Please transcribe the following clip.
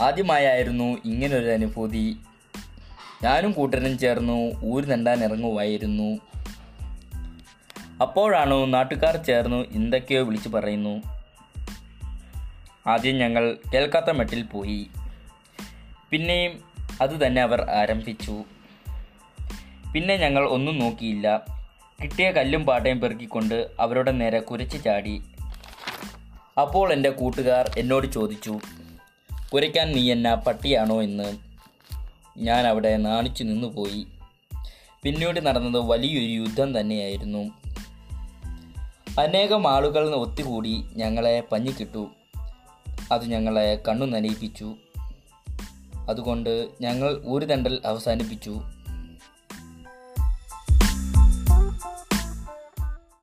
ആദ്യമായായിരുന്നു ഇങ്ങനൊരു അനുഭൂതി. ഞാനും കൂട്ടരും ചേർന്നു ഊര് നണ്ടാൻ ഇറങ്ങുമായിരുന്നു അപ്പോഴാണ് നാട്ടുകാർ ചേർന്നു എന്തൊക്കെയോ വിളിച്ചു പറയുന്നു. ആദ്യം ഞങ്ങൾ കേൾക്കാത്ത മെട്ടിൽ പോയി. പിന്നെയും അത് തന്നെ അവർ ആരംഭിച്ചു. പിന്നെ ഞങ്ങൾ ഒന്നും നോക്കിയില്ല. കിട്ടിയ കല്ലും പാട്ടയും പെറുക്കിക്കൊണ്ട് അവരുടെ നേരെ കുരച്ചു ചാടി. അപ്പോൾ എന്റെ കൂട്ടുകാർ എന്നോട് ചോദിച്ചു കുരയ്ക്കാൻ നീ എന്നാ പട്ടിയാണോ എന്ന് ഞാൻ അവിടെ നാണിച്ചു നിന്നുപോയി. പിന്നീട് നടന്നത് വലിയൊരു യുദ്ധം തന്നെയായിരുന്നു. അനേകം ആളുകൾ ഒത്തുകൂടി ഞങ്ങളെ പഞ്ഞിക്കിട്ടു. അത് ഞങ്ങളെ കണ്ണു നനയിപ്പിച്ചു അതുകൊണ്ട് ഞങ്ങൾ ഒരു തണ്ടൽ അവസാനിപ്പിച്ചു.